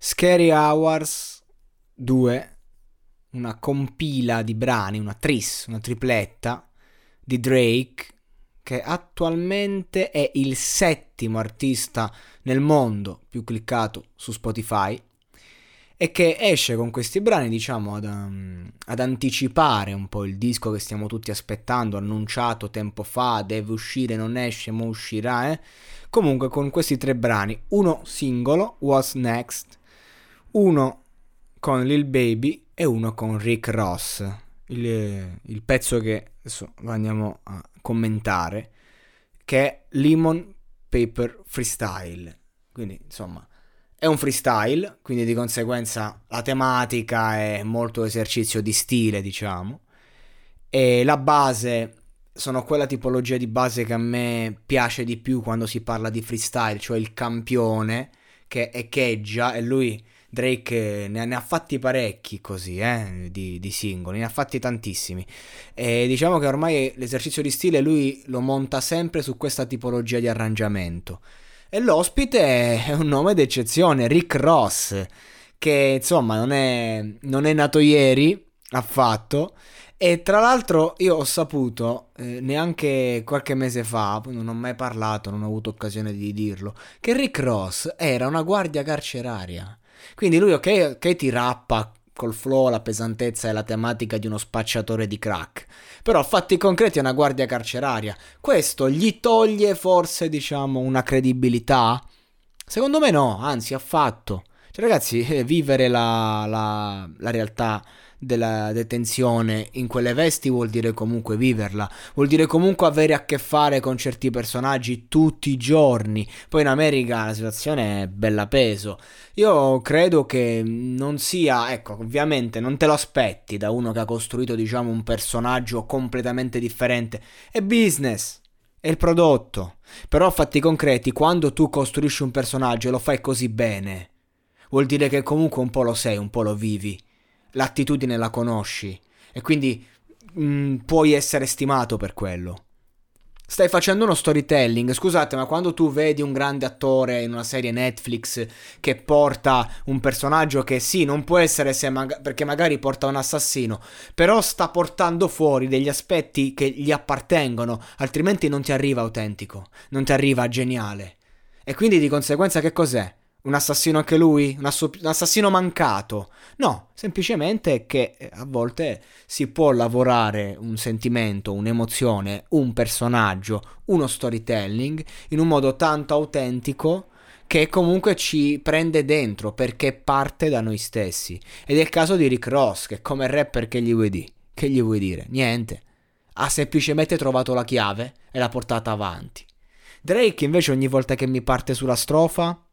Scary Hours 2, una compila di brani, una tris, una tripletta di Drake, che attualmente è il settimo artista nel mondo più cliccato su Spotify e che esce con questi brani, diciamo, ad, um, ad, anticipare un po' il disco che stiamo tutti aspettando, annunciato tempo fa, deve uscire, non esce, ma uscirà, eh? Comunque con questi tre brani, uno singolo, What's Next, uno con Lil Baby e uno con Rick Ross. Il, il pezzo che adesso andiamo a commentare, che è Lemon Paper Freestyle. Quindi, insomma, è un freestyle, quindi di conseguenza la tematica è molto esercizio di stile, diciamo. E la base sono quella tipologia di base che a me piace di più quando si parla di freestyle, cioè il campione che echeggia e lui Drake ne ha, ne ha fatti parecchi così, eh, di, di, singoli, ne ha fatti tantissimi. E diciamo che ormai l'esercizio di stile lui lo monta sempre su questa tipologia di arrangiamento. E l'ospite è un nome d'eccezione, Rick Ross, che insomma non è, non è nato ieri affatto. E tra l'altro io ho saputo, eh, neanche qualche mese fa, non ho mai parlato, non ho avuto occasione di dirlo, che Rick Ross era una guardia carceraria. Quindi lui, ok, ok, ti rappa col flow, la pesantezza e la tematica di uno spacciatore di crack. Però fatti concreti è una guardia carceraria. Questo gli toglie forse, diciamo, una credibilità? Secondo me no, anzi affatto. Cioè ragazzi, eh, vivere la, la, la realtà della detenzione in quelle vesti vuol dire comunque viverla, vuol dire comunque avere a che fare con certi personaggi tutti i giorni. Poi in America la situazione è bella peso. Io credo che non sia, ecco, ovviamente non te lo aspetti da uno che ha costruito, diciamo, un personaggio completamente differente. È business. È il prodotto. Però fatti concreti, quando tu costruisci un personaggio e lo fai così bene, vuol dire che comunque un po' lo sei, un po' lo vivi l'attitudine la conosci e quindi mh, mm, puoi essere stimato per quello. Stai facendo uno storytelling, scusate, ma quando tu vedi un grande attore in una serie Netflix che porta un personaggio che sì, non può essere se mag- perché magari porta un assassino, però sta portando fuori degli aspetti che gli appartengono, altrimenti non ti arriva autentico, non ti arriva geniale. E quindi di conseguenza che cos'è? Un assassino anche lui? Un, asso- un, assassino mancato? No, semplicemente che eh, a volte si può lavorare un sentimento, un'emozione, un personaggio, uno storytelling in un modo tanto autentico che comunque ci prende dentro perché parte da noi stessi. Ed è il caso di Rick Ross, che come rapper che gli vuoi dire? Che gli vuoi dire? Niente. Ha semplicemente trovato la chiave e l'ha portata avanti. Drake invece ogni volta che mi parte sulla strofa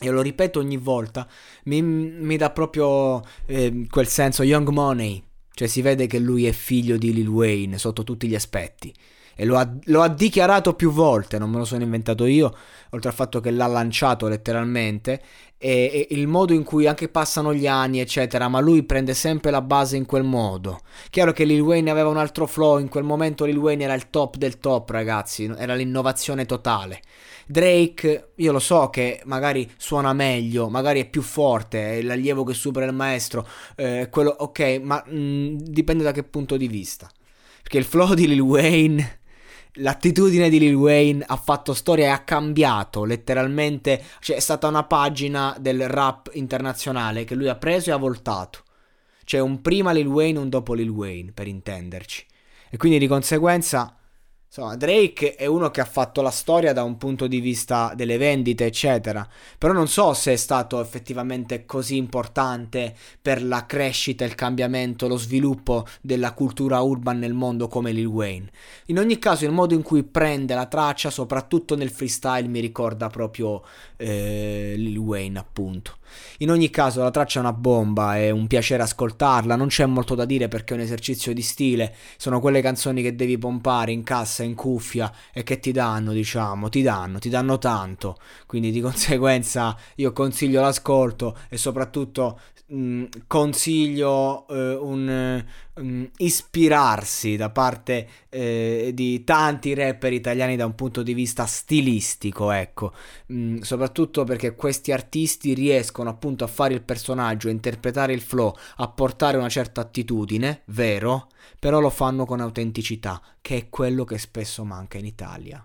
e lo ripeto ogni volta, mi, mi dà proprio eh, quel senso young money, cioè si vede che lui è figlio di Lil Wayne sotto tutti gli aspetti. E lo ha, lo ha, dichiarato più volte, non me lo sono inventato io, oltre al fatto che l'ha lanciato letteralmente, e, e, il modo in cui anche passano gli anni, eccetera, ma lui prende sempre la base in quel modo. Chiaro che Lil Wayne aveva un altro flow, in quel momento Lil Wayne era il top del top, ragazzi, era l'innovazione totale. Drake, io lo so che magari suona meglio, magari è più forte, è l'allievo che supera il maestro, eh, quello, ok, ma mh, mm, dipende da che punto di vista. Perché il flow di Lil Wayne l'attitudine di Lil Wayne ha fatto storia e ha cambiato letteralmente, cioè è stata una pagina del rap internazionale che lui ha preso e ha voltato. C'è un prima Lil Wayne un dopo Lil Wayne, per intenderci. E quindi di conseguenza Insomma, Drake è uno che ha fatto la storia da un punto di vista delle vendite, eccetera. Però non so se è stato effettivamente così importante per la crescita, il cambiamento, lo sviluppo della cultura urban nel mondo come Lil Wayne. In ogni caso, il modo in cui prende la traccia, soprattutto nel freestyle, mi ricorda proprio eh, Lil Wayne, appunto. In ogni caso la traccia è una bomba, è un piacere ascoltarla, non c'è molto da dire perché è un esercizio di stile, sono quelle canzoni che devi pompare in cassa, in cuffia e che ti danno, diciamo, ti danno, ti danno tanto, quindi di conseguenza io consiglio l'ascolto e soprattutto mh, consiglio eh, un um, ispirarsi da parte eh, di tanti rapper italiani da un punto di vista stilistico, ecco, mm, soprattutto perché questi artisti riescono appunto a fare il personaggio, a interpretare il flow, a portare una certa attitudine, vero, però lo fanno con autenticità, che è quello che spesso manca in Italia.